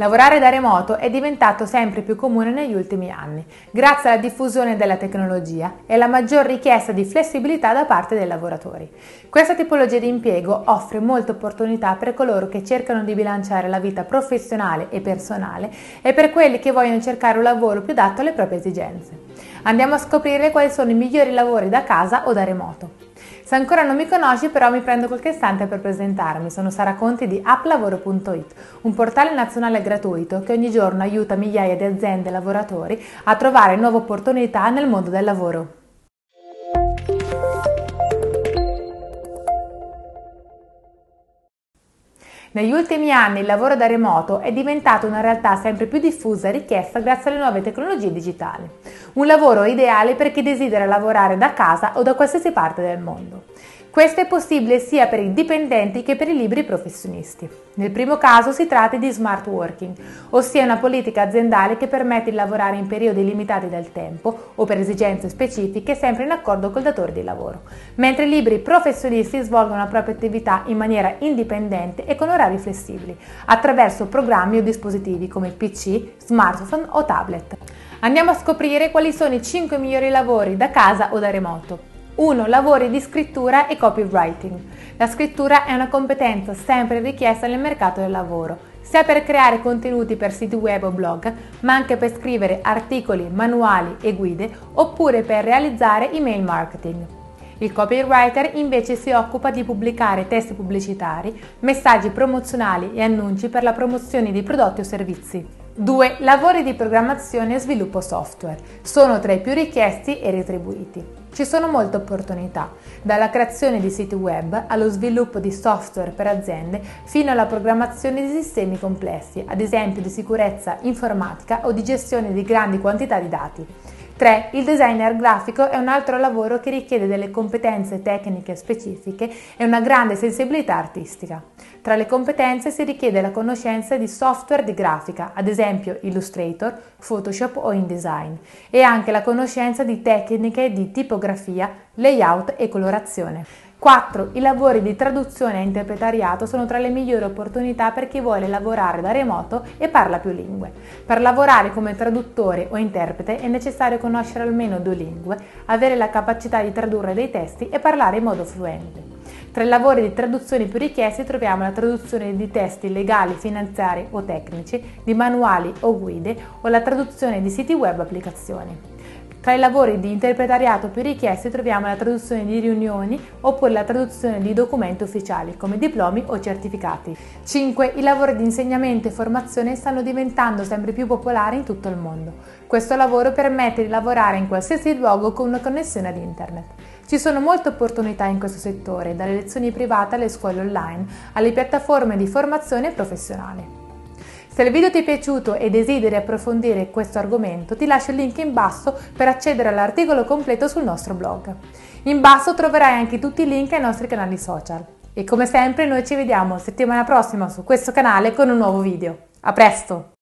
Lavorare da remoto è diventato sempre più comune negli ultimi anni, grazie alla diffusione della tecnologia e alla maggior richiesta di flessibilità da parte dei lavoratori. Questa tipologia di impiego offre molte opportunità per coloro che cercano di bilanciare la vita professionale e personale e per quelli che vogliono cercare un lavoro più adatto alle proprie esigenze. Andiamo a scoprire quali sono i migliori lavori da casa o da remoto. Se ancora non mi conosci però mi prendo qualche istante per presentarmi. Sono Sara Conti di applavoro.it, un portale nazionale gratuito che ogni giorno aiuta migliaia di aziende e lavoratori a trovare nuove opportunità nel mondo del lavoro. Negli ultimi anni il lavoro da remoto è diventato una realtà sempre più diffusa e richiesta grazie alle nuove tecnologie digitali. Un lavoro ideale per chi desidera lavorare da casa o da qualsiasi parte del mondo. Questo è possibile sia per i dipendenti che per i liberi professionisti. Nel primo caso si tratta di smart working, ossia una politica aziendale che permette di lavorare in periodi limitati del tempo o per esigenze specifiche sempre in accordo col datore di lavoro, mentre i liberi professionisti svolgono la propria attività in maniera indipendente e con orari flessibili, attraverso programmi o dispositivi come PC, smartphone o tablet. Andiamo a scoprire quali sono i 5 migliori lavori da casa o da remoto. 1. Lavori di scrittura e copywriting. La scrittura è una competenza sempre richiesta nel mercato del lavoro, sia per creare contenuti per siti web o blog, ma anche per scrivere articoli, manuali e guide, oppure per realizzare email marketing. Il copywriter invece si occupa di pubblicare testi pubblicitari, messaggi promozionali e annunci per la promozione di prodotti o servizi. 2. Lavori di programmazione e sviluppo software. Sono tra i più richiesti e retribuiti. Ci sono molte opportunità, dalla creazione di siti web allo sviluppo di software per aziende fino alla programmazione di sistemi complessi, ad esempio di sicurezza informatica o di gestione di grandi quantità di dati. 3. Il designer grafico è un altro lavoro che richiede delle competenze tecniche specifiche e una grande sensibilità artistica. Tra le competenze si richiede la conoscenza di software di grafica, ad esempio Illustrator, Photoshop o InDesign, e anche la conoscenza di tecniche di tipografia, layout e colorazione. 4. I lavori di traduzione e interpretariato sono tra le migliori opportunità per chi vuole lavorare da remoto e parla più lingue. Per lavorare come traduttore o interprete è necessario conoscere almeno due lingue, avere la capacità di tradurre dei testi e parlare in modo fluente. Tra i lavori di traduzione più richiesti troviamo la traduzione di testi legali, finanziari o tecnici, di manuali o guide o la traduzione di siti web applicazioni. Tra i lavori di interpretariato più richiesti troviamo la traduzione di riunioni oppure la traduzione di documenti ufficiali come diplomi o certificati. 5. I lavori di insegnamento e formazione stanno diventando sempre più popolari in tutto il mondo. Questo lavoro permette di lavorare in qualsiasi luogo con una connessione ad internet. Ci sono molte opportunità in questo settore, dalle lezioni private alle scuole online, alle piattaforme di formazione professionale. Se il video ti è piaciuto e desideri approfondire questo argomento, ti lascio il link in basso per accedere all'articolo completo sul nostro blog. In basso troverai anche tutti i link ai nostri canali social. E come sempre noi ci vediamo settimana prossima su questo canale con un nuovo video. A presto!